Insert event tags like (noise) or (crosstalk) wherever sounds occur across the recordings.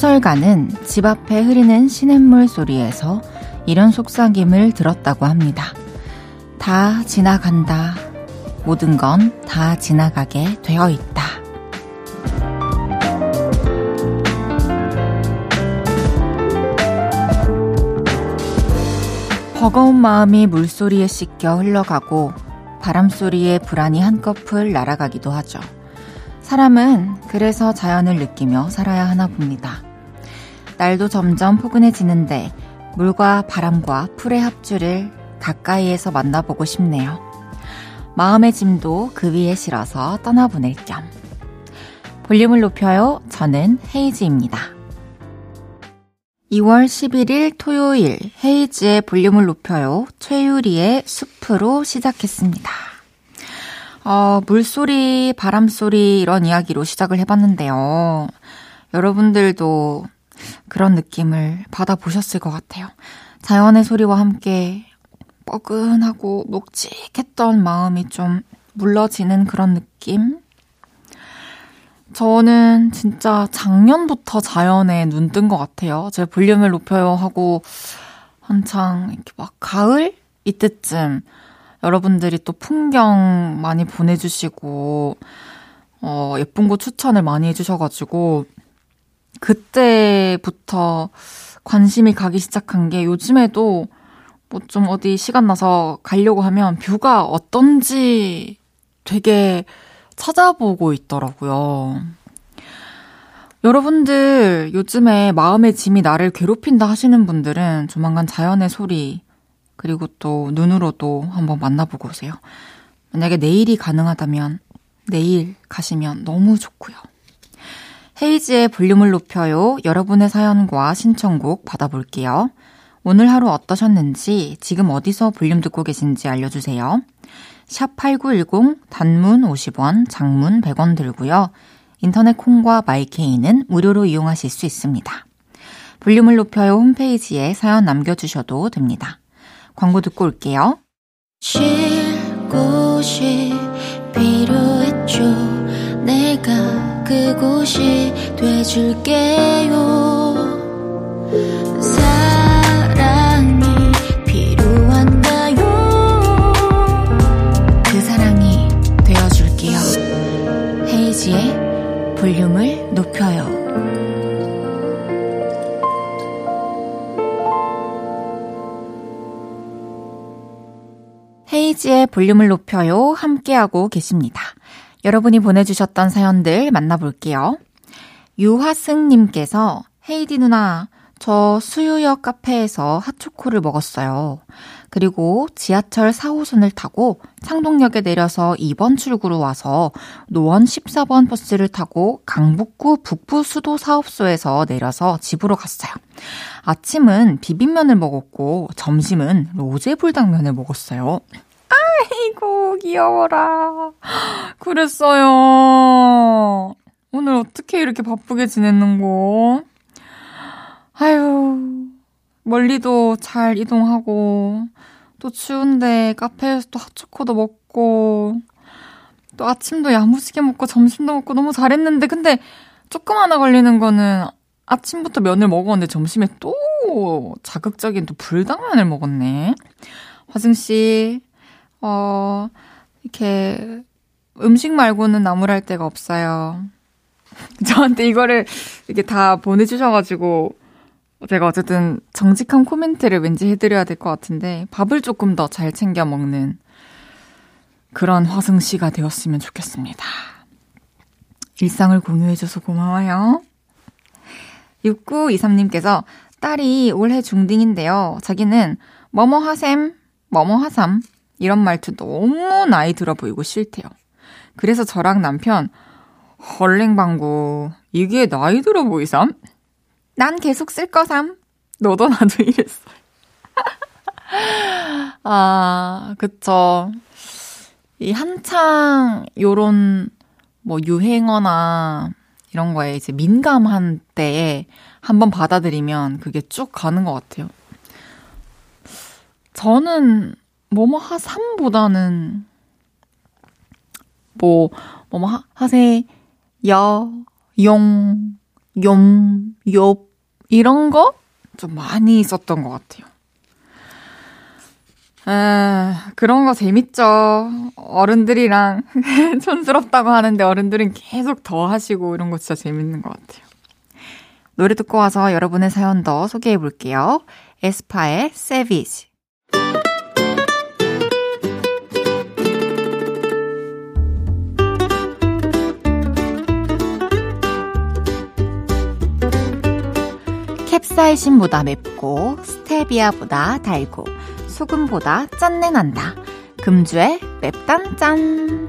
한 소설가는 집 앞에 흐르는 시냇물 소리에서 이런 속삭임을 들었다고 합니다. 다 지나간다. 모든 건 다 지나가게 되어 있다. 버거운 마음이 물소리에 씻겨 흘러가고 바람소리에 불안이 한꺼풀 날아가기도 하죠. 사람은 그래서 자연을 느끼며 살아야 하나 봅니다. 날도 점점 포근해지는데 물과 바람과 풀의 합주를 가까이에서 만나보고 싶네요. 마음의 짐도 그 위에 실어서 떠나보낼 겸. 볼륨을 높여요. 저는 헤이즈입니다. 2월 11일 토요일 헤이즈의 볼륨을 높여요. 최유리의 숲으로 시작했습니다. 어, 물소리, 바람소리 이런 이야기로 시작을 해봤는데요. 여러분들도 그런 느낌을 받아보셨을 것 같아요. 자연의 소리와 함께 뻐근하고 묵직했던 마음이 좀 물러지는 그런 느낌? 저는 진짜 작년부터 자연에 눈 뜬 것 같아요. 제 볼륨을 높여요 하고 한창 이렇게 막 가을? 이때쯤 여러분들이 또 풍경 많이 보내주시고, 어, 예쁜 곳 추천을 많이 해주셔가지고, 그때부터 관심이 가기 시작한 게 요즘에도 뭐 좀 어디 시간 나서 가려고 하면 뷰가 어떤지 되게 찾아보고 있더라고요. 여러분들 요즘에 마음의 짐이 나를 괴롭힌다 하시는 분들은 조만간 자연의 소리 그리고 또 눈으로도 한번 만나보고 오세요. 만약에 내일이 가능하다면 내일 가시면 너무 좋고요. 헤이지의 볼륨을 높여요. 여러분의 사연과 신청곡 받아볼게요. 오늘 하루 어떠셨는지, 지금 어디서 볼륨 듣고 계신지 알려주세요. 샵 8910, 단문 50원, 장문 100원 들고요. 인터넷 콩과 마이케이는 무료로 이용하실 수 있습니다. 볼륨을 높여요 홈페이지에 사연 남겨주셔도 됩니다. 광고 듣고 올게요. 쉴 곳이 필요했죠. 내가 그곳이 돼줄게요. 사랑이 필요한가요? 그 사랑이 되어줄게요. 헤이지의 볼륨을 높여요. 헤이지의 볼륨을 높여요. 함께하고 계십니다. 여러분이 보내주셨던 사연들 만나볼게요. 유화승님께서 헤이디 누나, 저 수유역 카페에서 핫초코를 먹었어요. 그리고 지하철 4호선을 타고 창동역에 내려서 2번 출구로 와서 노원 14번 버스를 타고 강북구 북부수도 사업소에서 내려서 집으로 갔어요. 아침은 비빔면을 먹었고 점심은 로제불당면을 먹었어요. 아이고 귀여워라. 그랬어요. 오늘 어떻게 이렇게 바쁘게 지냈는고? 아유, 멀리도 잘 이동하고, 또 추운데 카페에서 또 핫초코도 먹고, 또 아침도 야무지게 먹고, 점심도 먹고 너무 잘했는데, 근데 조금 하나 걸리는 거는 아침부터 면을 먹었는데 점심에 또 자극적인 또 불당면을 먹었네. 화승씨, 어, 이렇게 음식 말고는 나무랄 데가 없어요. (laughs) 저한테 이거를 이렇게 다 보내주셔가지고, 제가 어쨌든 정직한 코멘트를 왠지 해드려야 될 것 같은데, 밥을 조금 더 잘 챙겨 먹는 그런 화승 씨가 되었으면 좋겠습니다. 일상을 공유해줘서 고마워요. 6923님께서 딸이 올해 중딩인데요. 자기는 뭐뭐 하셈, 뭐뭐 하삼 이런 말투 너무 나이 들어 보이고 싫대요. 그래서 저랑 남편 헐랭방구 이게 나이 들어 보이삼? 난 계속 쓸 거삼. 너도 나도 (laughs) 이랬어요. 아, 그쵸. 이 한창 요런 뭐 유행어나 이런 거에 이제 민감한 때에 한번 받아들이면 그게 쭉 가는 것 같아요. 저는 뭐뭐 하삼보다는 뭐 뭐뭐 하, 하세 여, 용, 욤, 욥, 이런 거 좀 많이 있었던 것 같아요. 아, 그런 거 재밌죠. 어른들이랑 (laughs) 촌스럽다고 하는데 어른들은 계속 더 하시고 이런 거 진짜 재밌는 것 같아요. 노래 듣고 와서 여러분의 사연 더 소개해 볼게요. 에스파의 세 캡사이신보다 맵고 스테비아보다 달고 소금보다 짠내 난다. 금주의 맵단 짠.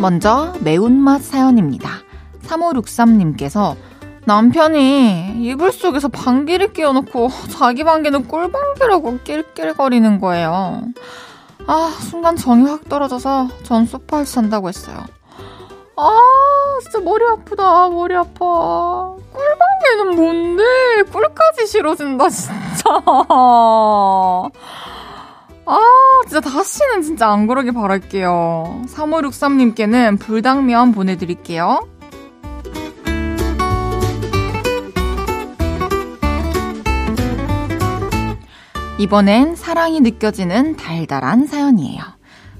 먼저 매운맛 사연입니다. 3563님께서 남편이 이불 속에서 방귀를 끼워놓고 자기 방귀는 꿀방귀라고 낄낄거리는 거예요. 아, 순간 정이 확 떨어져서 전 소파에서 잔다고 했어요. 아, 진짜 머리 아프다, 머리 아파. 꿀방귀는 뭔데? 꿀까지 싫어진다, 진짜. 아, 진짜 다시는 진짜 안 그러길 바랄게요. 3563님께는 불당면 보내드릴게요. 이번엔 사랑이 느껴지는 달달한 사연이에요.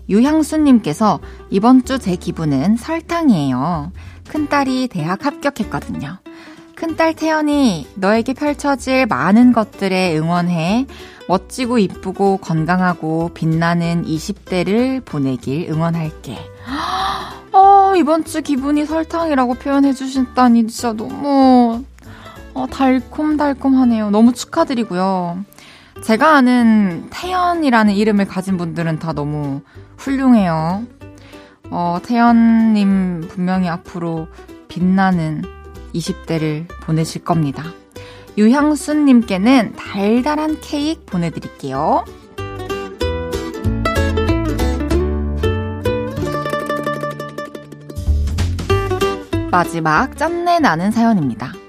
유향수님께서 이번 주 제 기분은 설탕이에요. 큰딸이 대학 합격했거든요. 큰딸 태연이 너에게 펼쳐질 많은 것들에 응원해 멋지고 이쁘고 건강하고 빛나는 20대를 보내길 응원할게. 어, 이번 주 기분이 설탕이라고 표현해 주셨다니 진짜 너무 어, 달콤달콤하네요. 너무 축하드리고요. 제가 아는 태연이라는 이름을 가진 분들은 다 너무 훌륭해요. 어, 태연님 분명히 앞으로 빛나는 20대를 보내실 겁니다. 유향순님께는 달달한 케이크 보내드릴게요. 마지막 짠내 나는 사연입니다.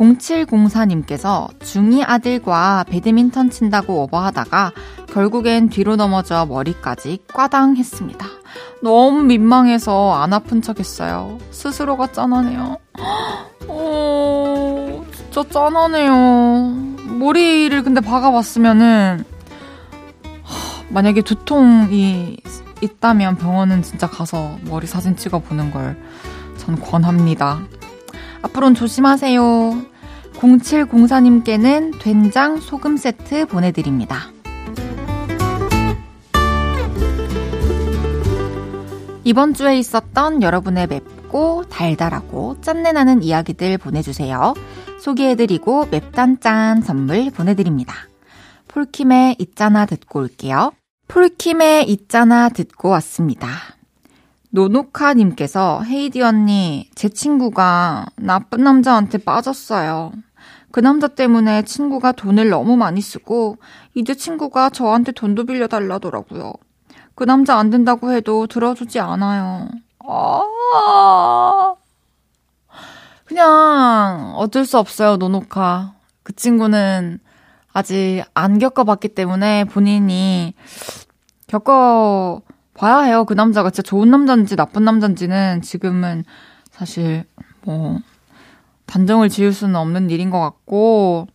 0704님께서 중2 아들과 배드민턴 친다고 오버하다가 결국엔 뒤로 넘어져 머리까지 꽈당 했습니다. 너무 민망해서 안 아픈 척 했어요. 스스로가 짠하네요. (gasps) 어, 진짜 짠하네요. 머리를 근데 박아봤으면은, (sighs) 만약에 두통이 있다면 병원은 진짜 가서 머리 사진 찍어보는 걸 전 권합니다. 앞으로는 조심하세요. 0704님께는 된장 소금 세트 보내드립니다. 이번 주에 있었던 여러분의 맵고 달달하고 짠내 나는 이야기들 보내주세요. 소개해드리고 맵단짠 선물 보내드립니다. 폴킴의 있잖아 듣고 올게요. 폴킴의 있잖아 듣고 왔습니다. 노노카님께서 헤이디 언니, 제 친구가 나쁜 남자한테 빠졌어요. 그 남자 때문에 친구가 돈을 너무 많이 쓰고 이제 친구가 저한테 돈도 빌려달라더라고요. 그 남자 안 된다고 해도 들어주지 않아요. 아, 그냥 어쩔 수 없어요, 노노카. 그 친구는 아직 안 겪어봤기 때문에 본인이 겪어 봐야 해요. 그 남자가 진짜 좋은 남자인지 나쁜 남자인지는 지금은 사실 뭐 단정을 지을 수는 없는 일인 것 같고,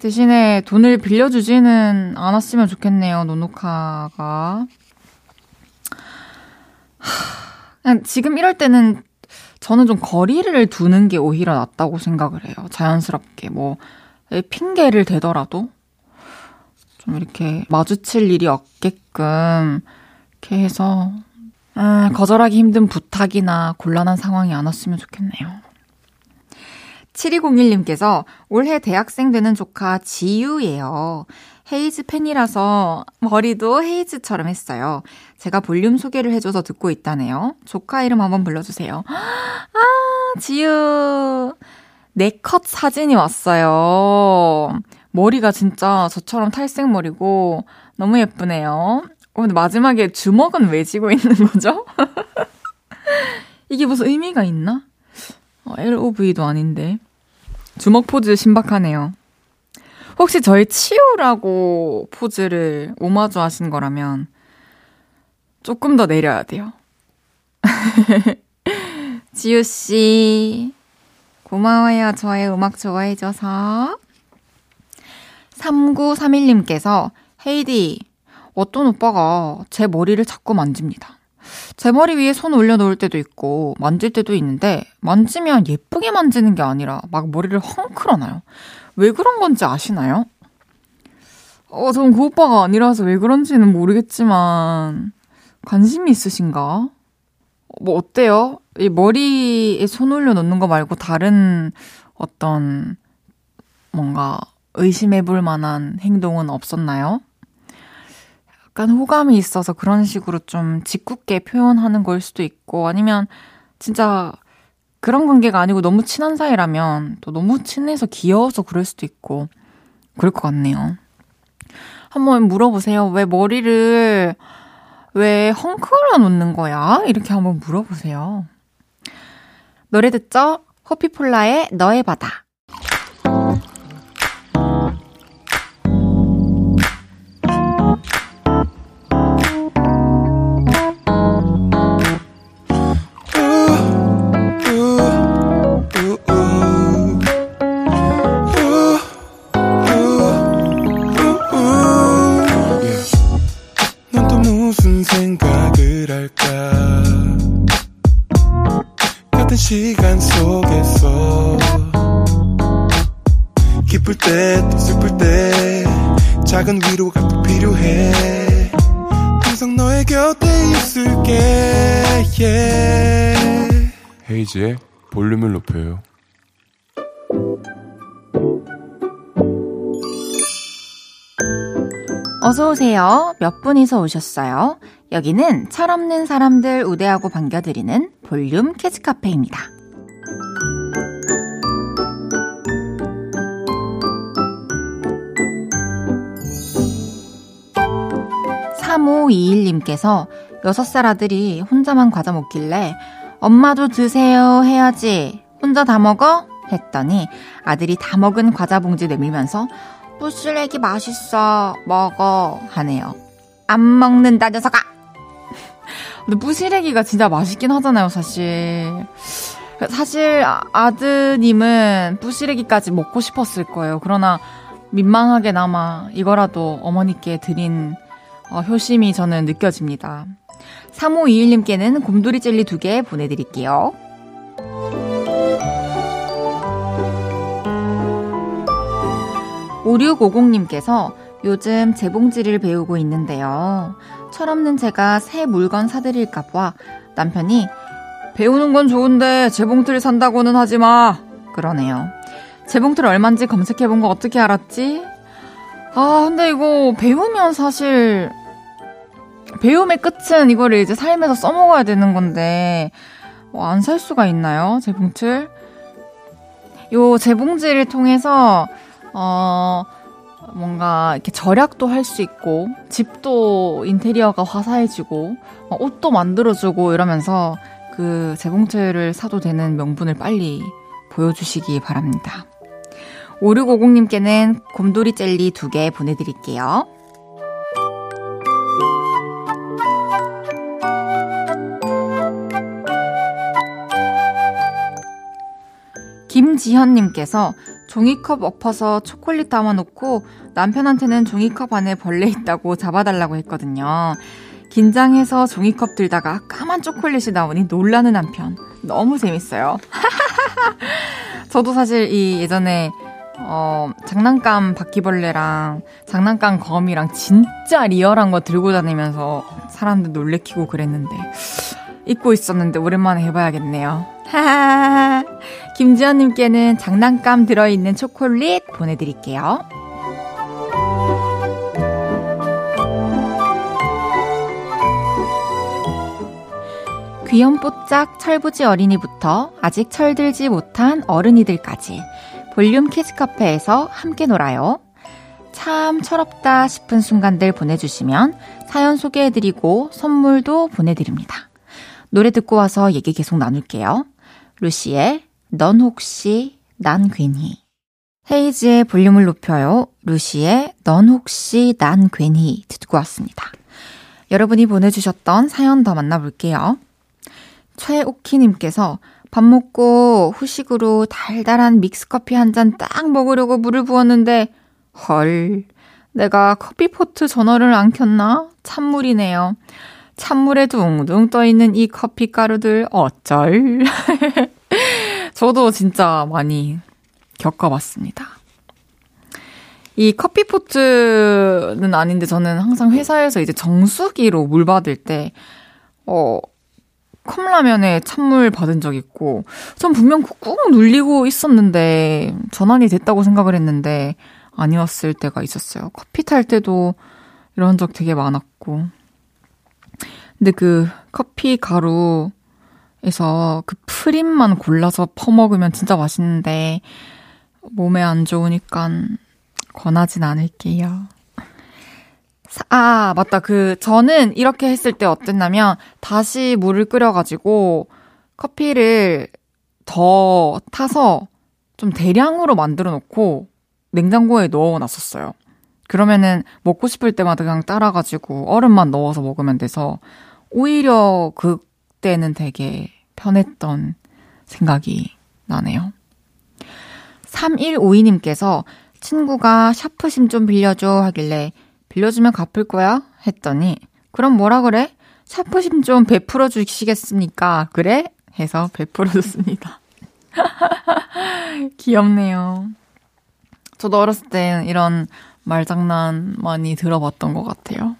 대신에 돈을 빌려주지는 않았으면 좋겠네요, 노노카가. 그냥 지금 이럴 때는 저는 좀 거리를 두는 게 오히려 낫다고 생각을 해요. 자연스럽게. 뭐, 핑계를 대더라도 좀 이렇게 마주칠 일이 없게끔 이렇게 해서, 아, 거절하기 힘든 부탁이나 곤란한 상황이 안 왔으면 좋겠네요. 7201님께서 올해 대학생 되는 조카 지유예요. 헤이즈 팬이라서 머리도 헤이즈처럼 했어요. 제가 볼륨 소개를 해줘서 듣고 있다네요. 조카 이름 한번 불러주세요. (gasps) 아, 지유. 네컷 사진이 왔어요. 머리가 진짜 저처럼 탈색 머리고 너무 예쁘네요. 어, 근데 마지막에 주먹은 왜 쥐고 있는 거죠? (laughs) 이게 무슨 의미가 있나? 어, LOV도 아닌데. 주먹 포즈 신박하네요. 혹시 저희 치우라고 포즈를 오마주 하신 거라면 조금 더 내려야 돼요. (laughs) 지우씨, 고마워요. 저의 음악 좋아해줘서. 3931님께서, 헤이디, 어떤 오빠가 제 머리를 자꾸 만집니다. 제 머리 위에 손 올려놓을 때도 있고, 만질 때도 있는데, 만지면 예쁘게 만지는 게 아니라 막 머리를 헝클어놔요. 왜 그런 건지 아시나요? 어, 전 그 오빠가 아니라서 왜 그런지는 모르겠지만, 관심이 있으신가? 뭐, 어때요? 이 머리에 손 올려놓는 거 말고 다른 어떤, 뭔가, 의심해 볼 만한 행동은 없었나요? 약간 호감이 있어서 그런 식으로 좀 짓궂게 표현하는 걸 수도 있고, 아니면 진짜 그런 관계가 아니고 너무 친한 사이라면 또 너무 친해서 귀여워서 그럴 수도 있고, 그럴 것 같네요. 한번 물어보세요. 왜 머리를, 왜 헝클어 놓는 거야? 이렇게 한번 물어보세요. 노래 듣죠? 호피폴라의 너의 바다. 어서오세요. 몇 분이서 오셨어요? 여기는 철없는 사람들 우대하고 반겨드리는 볼륨 캐즈카페입니다. 3521님께서 6살 아들이 혼자만 과자 먹길래 엄마도 드세요 해야지. 혼자 다 먹어? 했더니 아들이 다 먹은 과자 봉지 내밀면서 부스레기 맛있어. 먹어. 하네요. 안 먹는다, 녀석아! (laughs) 근데 부시래기가 진짜 맛있긴 하잖아요, 사실. 사실 아, 아드님은 부시래기까지 먹고 싶었을 거예요. 그러나 민망하게나마 이거라도 어머니께 드린 어, 효심이 저는 느껴집니다. 3521님께는 곰돌이 젤리 2개 보내드릴게요. 오육오공님께서 요즘 재봉질을 배우고 있는데요. 철없는 제가 새 물건 사드릴까봐 남편이 배우는 건 좋은데 재봉틀 산다고는 하지 마. 그러네요. 재봉틀 얼만지 검색해본 거 어떻게 알았지? 아, 근데 이거 배우면 사실 배움의 끝은 이거를 이제 삶에서 써먹어야 되는 건데, 뭐 안 살 수가 있나요? 재봉틀? 요 재봉질을 통해서, 어, 뭔가 이렇게 절약도 할 수 있고, 집도 인테리어가 화사해지고, 어, 옷도 만들어주고 이러면서 그 재봉틀을 사도 되는 명분을 빨리 보여주시기 바랍니다. 5650님께는 곰돌이 젤리 두 개 보내드릴게요. 김지현님께서 종이컵 엎어서 초콜릿 담아놓고 남편한테는 종이컵 안에 벌레 있다고 (laughs) 잡아달라고 했거든요. 긴장해서 종이컵 들다가 까만 초콜릿이 나오니 놀라는 남편. 너무 재밌어요. (laughs) 저도 사실 이 예전에 어, 장난감 바퀴벌레랑 장난감 거미랑 진짜 리얼한 거 들고 다니면서 사람들 놀래키고 그랬는데 잊고 있었는데 오랜만에 해봐야겠네요. 하하. 김지연님께는 장난감 들어있는 초콜릿 보내드릴게요. 귀염뽀짝 철부지 어린이부터 아직 철들지 못한 어른이들까지 볼륨 키즈 카페에서 함께 놀아요. 참 철없다 싶은 순간들 보내주시면 사연 소개해드리고 선물도 보내드립니다. 노래 듣고 와서 얘기 계속 나눌게요. 루시의 넌 혹시 난 괜히 헤이지의 볼륨을 높여요. 루시의 넌 혹시 난 괜히 듣고 왔습니다. 여러분이 보내주셨던 사연 더 만나볼게요. 최옥희님께서 밥 먹고 후식으로 달달한 믹스커피 한 잔 딱 먹으려고 물을 부었는데 헐 내가 커피포트 전원을 안 켰나? 찬물이네요. 찬물에 둥둥 떠있는 이 커피 가루들 어쩔. (laughs) 저도 진짜 많이 겪어봤습니다. 이 커피 포트는 아닌데 저는 항상 회사에서 이제 정수기로 물 받을 때, 어, 컵라면에 찬물 받은 적 있고, 전 분명 꾹 눌리고 있었는데, 전환이 됐다고 생각을 했는데, 아니었을 때가 있었어요. 커피 탈 때도 이런 적 되게 많았고. 근데 그 커피 가루에서 그 프림만 골라서 퍼먹으면 진짜 맛있는데, 몸에 안 좋으니까 권하진 않을게요. 아, 맞다. 그, 저는 이렇게 했을 때 어땠냐면, 다시 물을 끓여가지고, 커피를 더 타서 좀 대량으로 만들어 놓고, 냉장고에 넣어 놨었어요. 그러면은 먹고 싶을 때마다 그냥 따라가지고 얼음만 넣어서 먹으면 돼서, 오히려 그때는 되게 편했던 생각이 나네요. 3152님께서 친구가 샤프심 좀 빌려줘 하길래 빌려주면 갚을 거야? 했더니 그럼 뭐라 그래? 샤프심 좀 베풀어 주시겠습니까? 그래? 해서 베풀어 줬습니다. (laughs) 귀엽네요. 저도 어렸을 땐 이런 말장난 많이 들어봤던 것 같아요.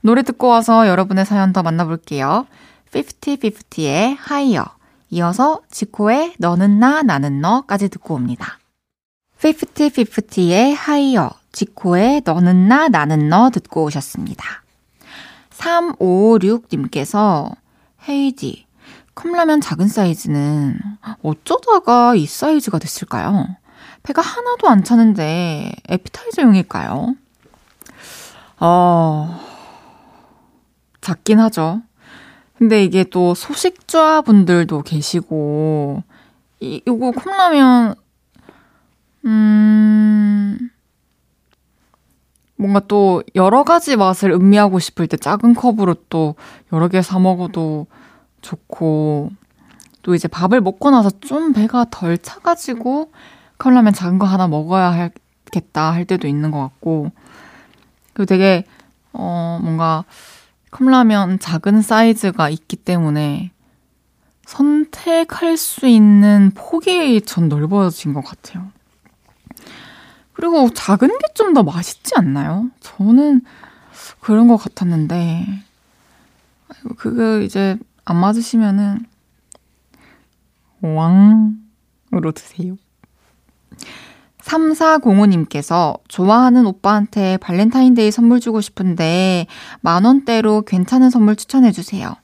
노래 듣고 와서 여러분의 사연 더 만나볼게요. 50-50의 하이어. 이어서 지코의 너는 나 나는 너까지 듣고 옵니다. 50-50의 하이어, 지코의 너는 나 나는 너 듣고 오셨습니다. 356님께서 헤이디, 컵라면 작은 사이즈는 어쩌다가 이 사이즈가 됐을까요? 배가 하나도 안 차는데 에피타이저용일까요? 어, 작긴 하죠. 근데 이게 또 소식좌 분들도 계시고, 이, 이거 컵라면, 음, 뭔가 또 여러 가지 맛을 음미하고 싶을 때 작은 컵으로 또 여러 개 사 먹어도 좋고, 또 이제 밥을 먹고 나서 좀 배가 덜 차가지고 컵라면 작은 거 하나 먹어야 하겠다 할 때도 있는 것 같고, 그리고 되게, 어, 뭔가, 컵라면 작은 사이즈가 있기 때문에 선택할 수 있는 폭이 전 넓어진 것 같아요. 그리고 작은 게 좀 더 맛있지 않나요? 저는 그런 것 같았는데, 그거 이제 안 맞으시면은, 왕으로 드세요. 3405님께서 좋아하는 오빠한테 발렌타인데이 선물 주고 싶은데 만원대로 괜찮은 선물 추천해주세요.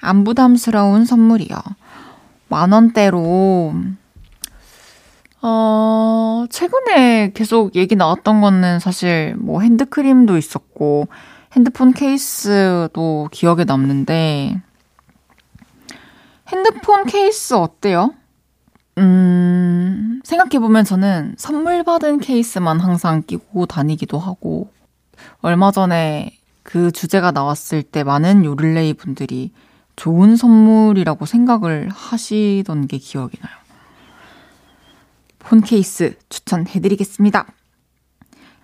안 부담스러운 선물이요. 만원대로, 어, 최근에 계속 얘기 나왔던 거는 사실 뭐 핸드크림도 있었고 핸드폰 케이스도 기억에 남는데 핸드폰 케이스 어때요? 음, 생각해보면 저는 선물 받은 케이스만 항상 끼고 다니기도 하고, 얼마 전에 그 주제가 나왔을 때 많은 요를레이 분들이 좋은 선물이라고 생각을 하시던 게 기억이 나요. 폰 케이스 추천해드리겠습니다.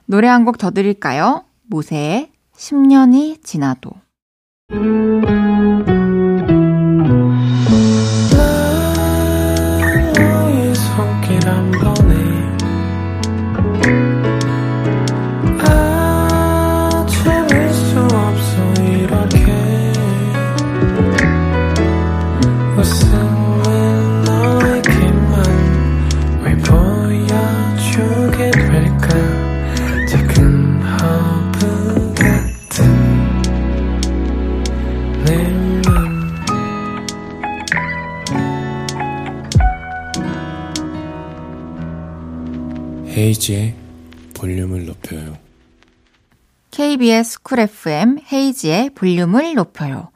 노래 한 곡 더 드릴까요? 모세의 10년이 지나도. 헤이즈의 볼륨을 높여요. KBS Cool FM 헤이즈의 볼륨을 높여요.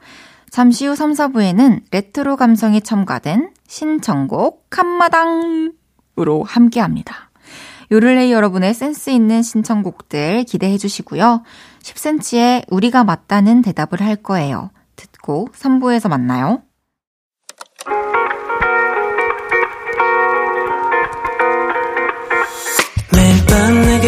잠시 후 3, 4부에는 레트로 감성이 첨가된 신청곡 한마당으로 함께 합니다. 요를레이 여러분의 센스 있는 신청곡들 기대해 주시고요. 10cm의 우리가 맞다는 대답을 할 거예요. 듣고 3부에서 만나요.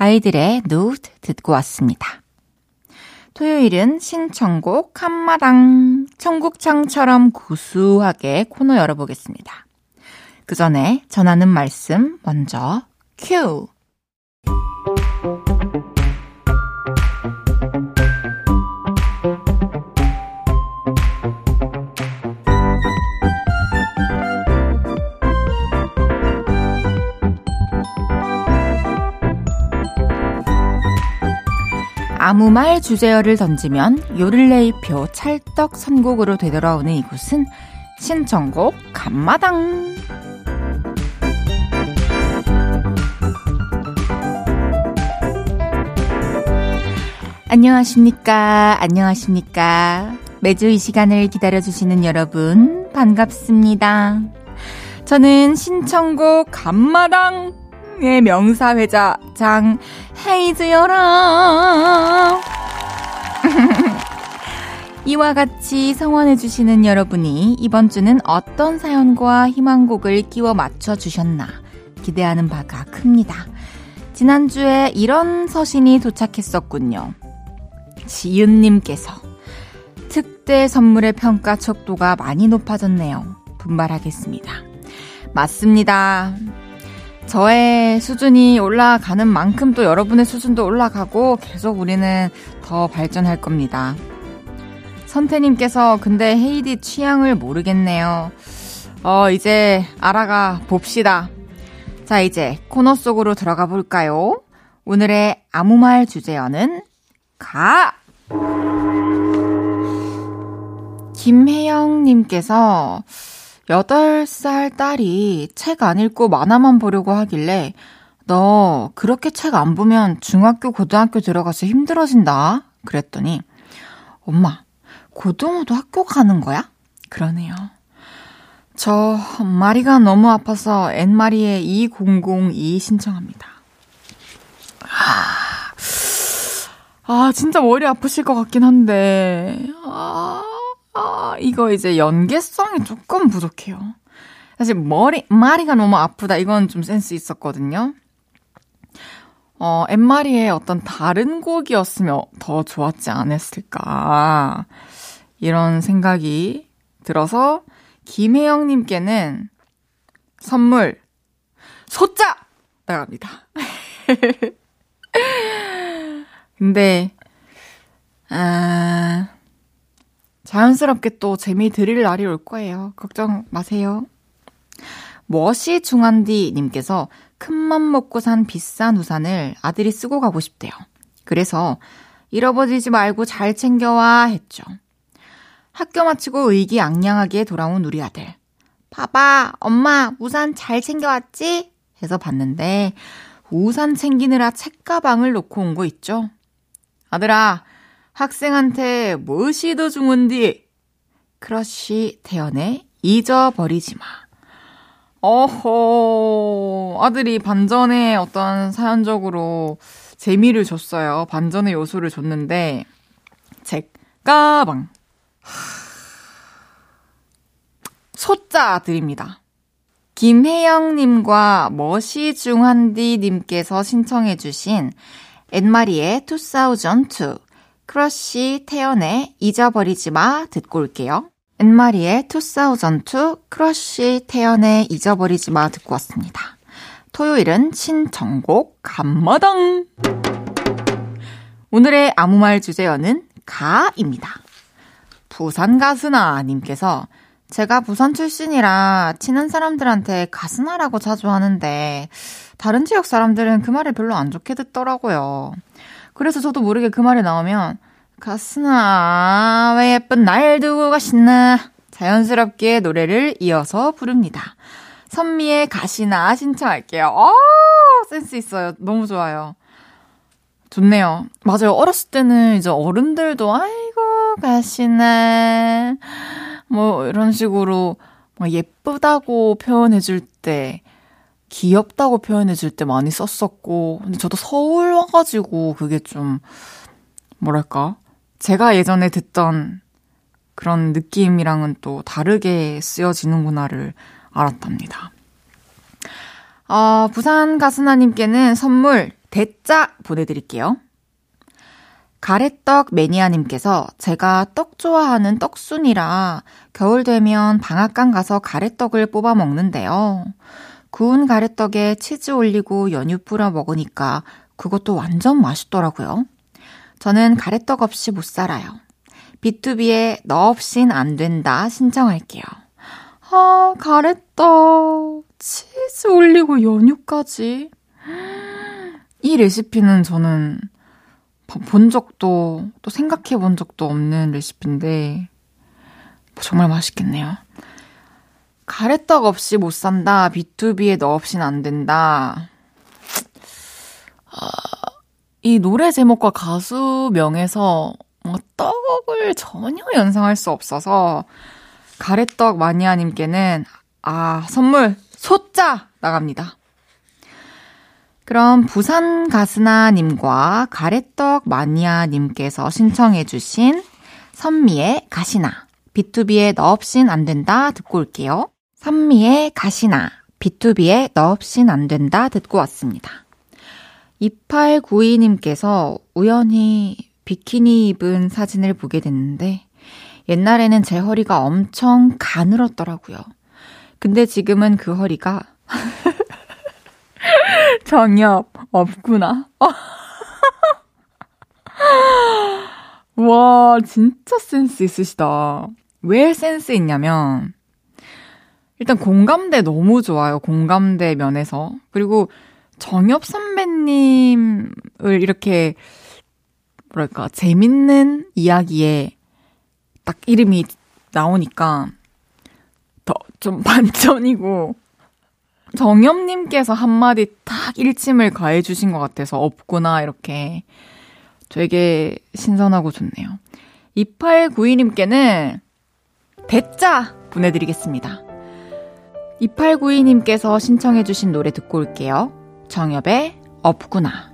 아이들의 누드 듣고 왔습니다. 토요일은 신청곡 한마당 청국창처럼 구수하게 코너 열어보겠습니다. 그 전에 전하는 말씀 먼저 큐. 아무 말 주제어를 던지면 요를레이표 찰떡 선곡으로 되돌아오는 이곳은 신청곡 간마당. 안녕하십니까. 안녕하십니까. 매주 이 시간을 기다려주시는 여러분, 반갑습니다. 저는 신청곡 간마당 의 명사회자 장 헤이즈여라. (laughs) 이와 같이 성원해주시는 여러분이 이번 주는 어떤 사연과 희망곡을 끼워 맞춰주셨나 기대하는 바가 큽니다. 지난주에 이런 서신이 도착했었군요. 지윤님께서 특대 선물의 평가 척도가 많이 높아졌네요. 분발하겠습니다. 맞습니다. 저의 수준이 올라가는 만큼 또 여러분의 수준도 올라가고 계속 우리는 더 발전할 겁니다. 선태님께서 근데 헤이디 취향을 모르겠네요. 어, 이제 알아가 봅시다. 자, 이제 코너 속으로 들어가 볼까요? 오늘의 아무 말 주제어는 가! 김혜영님께서 8살 딸이 책 안 읽고 만화만 보려고 하길래 너 그렇게 책 안 보면 중학교, 고등학교 들어가서 힘들어진다. 그랬더니 엄마, 고등어도 학교 가는 거야? 그러네요. 저 마리가 너무 아파서 N마리의 2002 신청합니다. 아, 아 진짜 머리 아프실 것 같긴 한데 아, 아 이거 이제 연계성이 조금 부족해요. 사실 머리 마리가 너무 아프다 이건 좀 센스 있었거든요. 어, 엠마리의 어떤 다른 곡이었으면 더 좋았지 않았을까. 이런 생각이 들어서 김혜영님께는 선물 소자 나갑니다. (laughs) 근데 아 자연스럽게 또 재미 드릴 날이 올 거예요. 걱정 마세요. 멋이 중한디 님께서 큰맘 먹고 산 비싼 우산을 아들이 쓰고 가고 싶대요. 그래서 잃어버리지 말고 잘 챙겨와 했죠. 학교 마치고 의기양양하게 돌아온 우리 아들. 봐봐, 엄마, 우산 잘 챙겨왔지? 해서 봤는데, 우산 챙기느라 책가방을 놓고 온 거 있죠? 아들아, 학생한테 무엇이 더 중한디? 크러쉬 태연의 잊어버리지 마. 어허, 아들이 반전에 어떤 사연적으로 재미를 줬어요. 반전의 요소를 줬는데, 책 가방. 소자 드립니다. 김혜영님과 머시 중한디님께서 신청해주신 앤마리의 2002, 크러쉬 태연의 잊어버리지 마 듣고 올게요. 앤마리의 2002, 크러쉬 태연의 잊어버리지 마 듣고 왔습니다. 토요일은 신청곡 감마당! 오늘의 아무 말 주제어는 가입니다. 부산 가수나 님께서 제가 부산 출신이라 친한 사람들한테 가스나라고 자주 하는데 다른 지역 사람들은 그 말을 별로 안 좋게 듣더라고요. 그래서 저도 모르게 그 말이 나오면 가스나 왜 예쁜 날 두고 가시나 자연스럽게 노래를 이어서 부릅니다. 선미의 가시나 신청할게요. 어, 센스 있어요. 너무 좋아요. 좋네요. 맞아요. 어렸을 때는 이제 어른들도 아이고 가시나 뭐 이런 식으로 막 예쁘다고 표현해 줄 때 귀엽다고 표현해줄 때 많이 썼었고 근데 저도 서울 와가지고 그게 좀 뭐랄까 제가 예전에 듣던 그런 느낌이랑은 또 다르게 쓰여지는구나를 알았답니다. 어, 부산 가스나님께는 선물 대짜 보내드릴게요. 가래떡 매니아님께서 제가 떡 좋아하는 떡순이라 겨울 되면 방앗간 가서 가래떡을 뽑아 먹는데요. 구운 가래떡에 치즈 올리고 연유 뿌려 먹으니까 그것도 완전 맛있더라고요. 저는 가래떡 없이 못 살아요. B2B의 너 없인 안 된다 신청할게요. 아, 가래떡. 치즈 올리고 연유까지. 이 레시피는 저는 본 적도 또 생각해 본 적도 없는 레시피인데 정말 맛있겠네요. 가래떡 없이 못 산다. B2B에 너 없인 안 된다. 아, 이 노래 제목과 가수명에서 떡을 전혀 연상할 수 없어서 가래떡 마니아님께는 아 선물 소자 나갑니다. 그럼 부산 가스나님과 가래떡 마니아님께서 신청해주신 선미의 가시나 B2B의 너 없인 안 된다 듣고 올게요. 선미의 가시나 B2B의 너 없인 안 된다 듣고 왔습니다. 2892님께서 우연히 비키니 입은 사진을 보게 됐는데 옛날에는 제 허리가 엄청 가늘었더라고요. 근데 지금은 그 허리가 (laughs) 정엽 없구나. (laughs) 와, 진짜 센스 있으시다. 왜 센스 있냐면, 일단 공감대 너무 좋아요. 공감대 면에서. 그리고 정엽 선배님을 이렇게, 뭐랄까, 재밌는 이야기에 딱 이름이 나오니까 더 좀 (laughs) 반전이고, 정엽님께서 한마디 딱 일침을 가해주신 것 같아서 없구나, 이렇게. 되게 신선하고 좋네요. 2892님께는 대짜 보내드리겠습니다. 2892님께서 신청해주신 노래 듣고 올게요. 정엽의 없구나.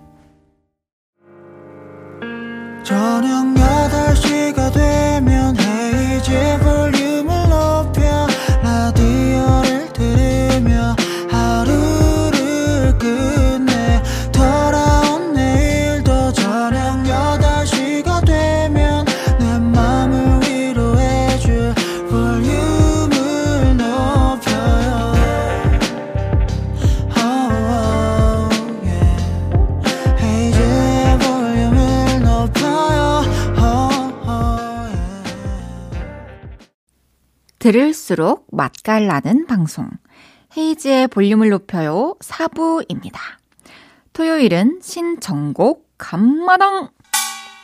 저녁 8시가 되면 헤이즈 볼륨 들을수록 맛깔나는 방송. 헤이지의 볼륨을 높여요. 4부입니다. 토요일은 신정곡 감마당.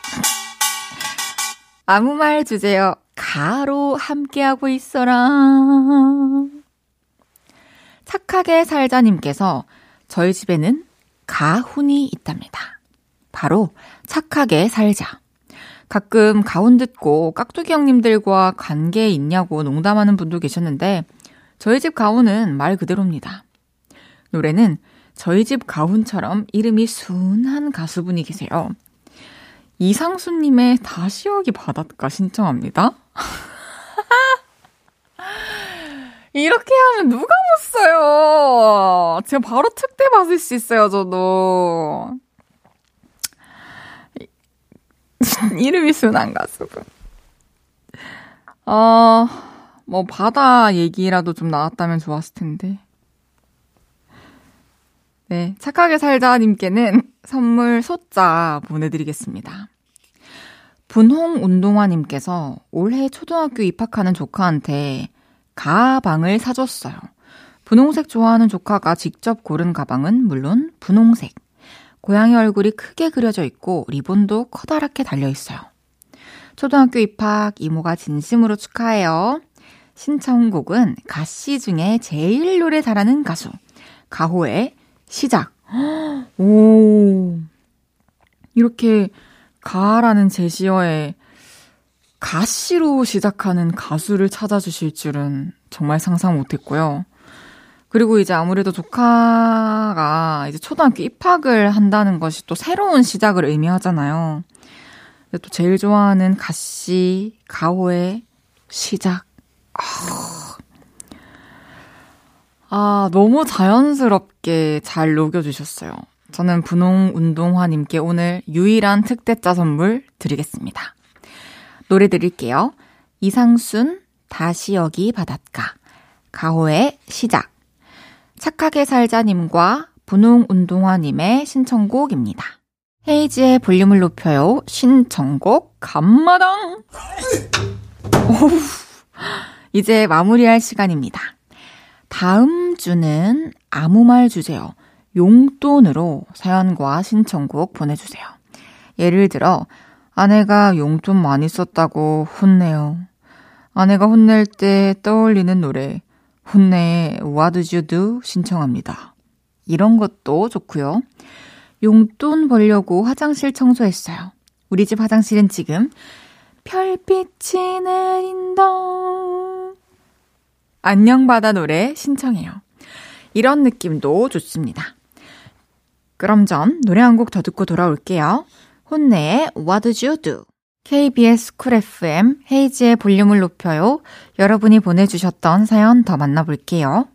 (laughs) 아무 말 주제요. 가로 함께하고 있어라. 착하게 살자님께서 저희 집에는 가훈이 있답니다. 바로 착하게 살자. 가끔 가훈 듣고 깍두기 형님들과 관계 있냐고 농담하는 분도 계셨는데 저희 집 가훈은 말 그대로입니다. 노래는 저희 집 가훈처럼 이름이 순한 가수분이 계세요. 이상수님의 다시 오기 바닷가 신청합니다. (laughs) 이렇게 하면 누가 못 써요? 제가 바로 특대 받을 수 있어요, 저도. 이름이 순한 가수분. 어, 뭐, 바다 얘기라도 좀 나왔다면 좋았을 텐데. 네, 착하게 살자님께는 선물 소자 보내드리겠습니다. 분홍 운동화님께서 올해 초등학교 입학하는 조카한테 가방을 사줬어요. 분홍색 좋아하는 조카가 직접 고른 가방은 물론 분홍색. 고양이 얼굴이 크게 그려져 있고 리본도 커다랗게 달려 있어요. 초등학교 입학 이모가 진심으로 축하해요. 신청곡은 가씨 중에 제일 노래 잘하는 가수 가호의 시작. 오. 이렇게 가라는 제시어에 가씨로 시작하는 가수를 찾아주실 줄은 정말 상상 못했고요. 그리고 이제 아무래도 조카가 이제 초등학교 입학을 한다는 것이 또 새로운 시작을 의미하잖아요. 또 제일 좋아하는 가씨, 가호의 시작. 아, 아, 너무 자연스럽게 잘 녹여주셨어요. 저는 분홍 운동화님께 오늘 유일한 특대짜 선물 드리겠습니다. 노래 드릴게요. 이상순, 다시 여기 바닷가. 가호의 시작. 착하게 살자님과 분홍 운동화님의 신청곡입니다. 헤이지의 볼륨을 높여요. 신청곡, 감마당! 오우, 이제 마무리할 시간입니다. 다음 주는 아무 말 주세요. 용돈으로 사연과 신청곡 보내주세요. 예를 들어, 아내가 용돈 많이 썼다고 혼내요. 아내가 혼낼 때 떠올리는 노래, 혼내의 What Did You Do 신청합니다. 이런 것도 좋고요. 용돈 벌려고 화장실 청소했어요. 우리 집 화장실은 지금 별빛이 내린다. 안녕 바다 노래 신청해요. 이런 느낌도 좋습니다. 그럼 전 노래 한 곡 더 듣고 돌아올게요. HONNE의 What Would You Do? KBS 쿨 FM 헤이즈의 볼륨을 높여요. 여러분이 보내주셨던 사연 더 만나볼게요.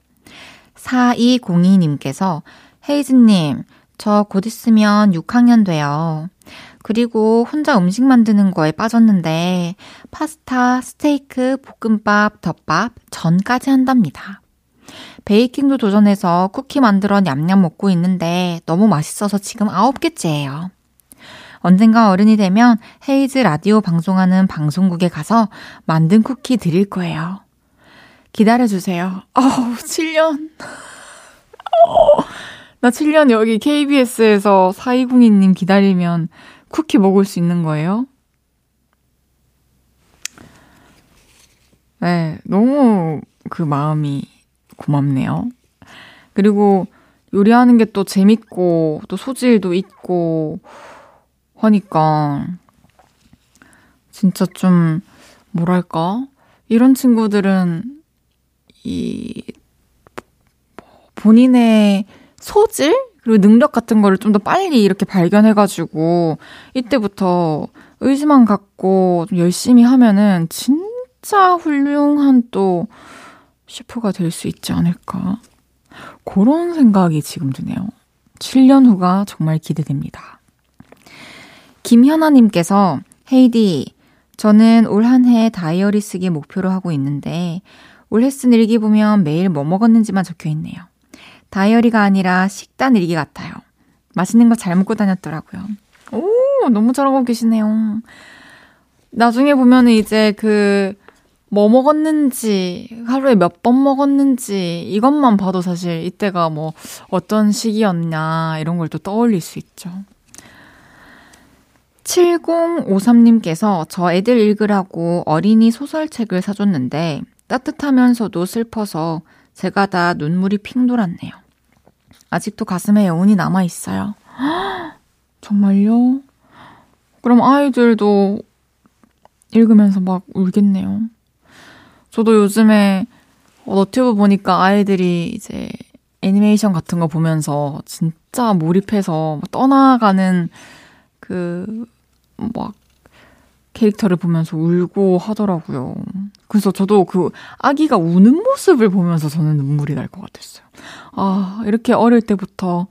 4202님께서 헤이즈님, 저 곧 있으면 6학년 돼요. 그리고 혼자 음식 만드는 거에 빠졌는데 파스타, 스테이크, 볶음밥, 덮밥, 전까지 한답니다. 베이킹도 도전해서 쿠키 만들어 냠냠 먹고 있는데 너무 맛있어서 지금 아홉 개째예요. 언젠가 어른이 되면 헤이즈 라디오 방송하는 방송국에 가서 만든 쿠키 드릴 거예요. 기다려주세요. 어우, 7년. 나 7년 여기 KBS에서 4202님 기다리면 쿠키 먹을 수 있는 거예요? 네, 너무 그 마음이 고맙네요. 그리고 요리하는 게 또 재밌고, 또 소질도 있고, 하니까, 진짜 좀, 뭐랄까? 이런 친구들은, 이, 본인의 소질? 그리고 능력 같은 거를 좀 더 빨리 이렇게 발견해가지고, 이때부터 의지만 갖고 좀 열심히 하면은 진짜 훌륭한 또 셰프가 될 수 있지 않을까. 그런 생각이 지금 드네요. 7년 후가 정말 기대됩니다. 김현아님께서, 헤이디, 저는 올 한 해 다이어리 쓰기 목표로 하고 있는데, 올해 쓴 일기 보면 매일 뭐 먹었는지만 적혀 있네요. 다이어리가 아니라 식단 일기 같아요. 맛있는 거 잘 먹고 다녔더라고요. 오, 너무 잘하고 계시네요. 나중에 보면은 이제 그, 뭐 먹었는지, 하루에 몇 번 먹었는지, 이것만 봐도 사실 이때가 뭐 어떤 시기였냐, 이런 걸 또 떠올릴 수 있죠. 7053님께서 저 애들 읽으라고 어린이 소설책을 사줬는데 따뜻하면서도 슬퍼서 제가 다 눈물이 핑 돌았네요. 아직도 가슴에 여운이 남아 있어요. (gasps) 정말요? 그럼 아이들도 읽으면서 막 울겠네요. 저도 요즘에 너튜브 보니까 아이들이 이제 애니메이션 같은 거 보면서 진짜 몰입해서 떠나가는 그, 막, 캐릭터를 보면서 울고 하더라고요. 그래서 저도 그 아기가 우는 모습을 보면서 저는 눈물이 날 것 같았어요. 아, 이렇게 어릴 때부터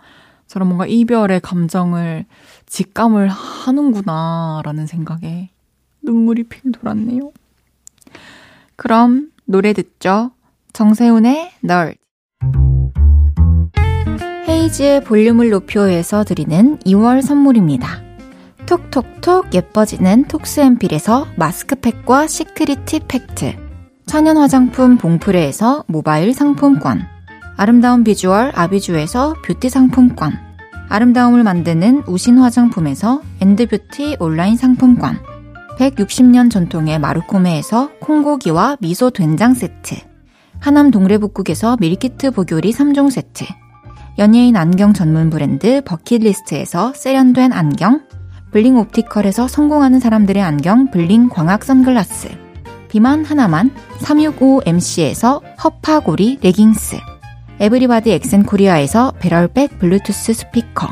저런 뭔가 이별의 감정을 직감을 하는구나라는 생각에 눈물이 핑 돌았네요. 그럼 노래 듣죠. 정세훈의 널. 헤이지의 볼륨을 높여서 드리는 2월 선물입니다. 톡톡톡 예뻐지는 톡스앰필에서 마스크팩과 시크릿티 팩트 천연 화장품 봉프레에서 모바일 상품권. 아름다운 비주얼 아비주에서 뷰티 상품권. 아름다움을 만드는 우신 화장품에서 엔드뷰티 온라인 상품권. 160년 전통의 마루코메에서 콩고기와 미소 된장 세트. 하남 동래복국에서 밀키트 복요리 3종 세트. 연예인 안경 전문 브랜드 버킷리스트에서 세련된 안경. 블링 옵티컬에서 성공하는 사람들의 안경 블링 광학 선글라스. 비만 하나만 365MC에서 허파고리 레깅스. 에브리바디 엑센코리아에서 배럴백 블루투스 스피커.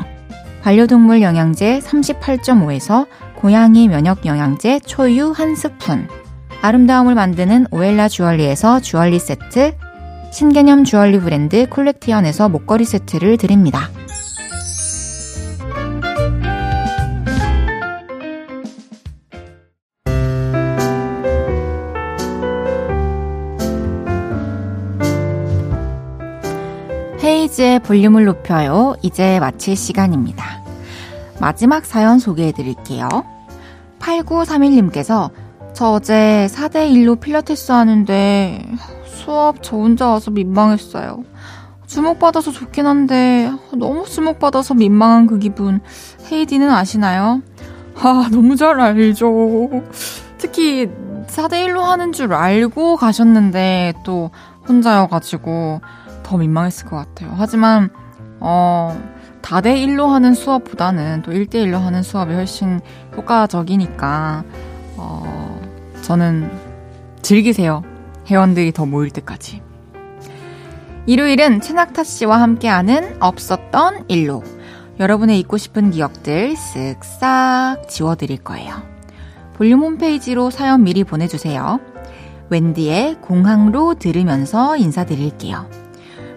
반려동물 영양제 38.5에서 고양이 면역 영양제 초유 한 스푼. 아름다움을 만드는 오엘라 주얼리에서 주얼리 세트. 신개념 주얼리 브랜드 콜렉티언에서 목걸이 세트를 드립니다. 헤이즈의 볼륨을 높여요. 이제 마칠 시간입니다. 마지막 사연 소개해 드릴게요. 8931님께서 저 어제 4대1로 필라테스 하는데 수업 저 혼자 와서 민망했어요. 주목받아서 좋긴 한데 너무 주목받아서 민망한 그 기분 헤이디는 아시나요? 아 너무 잘 알죠. 특히 4대1로 하는 줄 알고 가셨는데 또 혼자여가지고 더 민망했을 것 같아요. 하지만 어 다대1로 하는 수업보다는 또 1대1로 하는 수업이 훨씬 효과적이니까 어 저는 즐기세요. 회원들이 더 모일 때까지. 일요일은 최낙타 씨와 함께하는 없었던 일로 여러분의 잊고 싶은 기억들 쓱싹 지워드릴 거예요. 볼륨 홈페이지로 사연 미리 보내주세요. 웬디의 공항로 들으면서 인사드릴게요.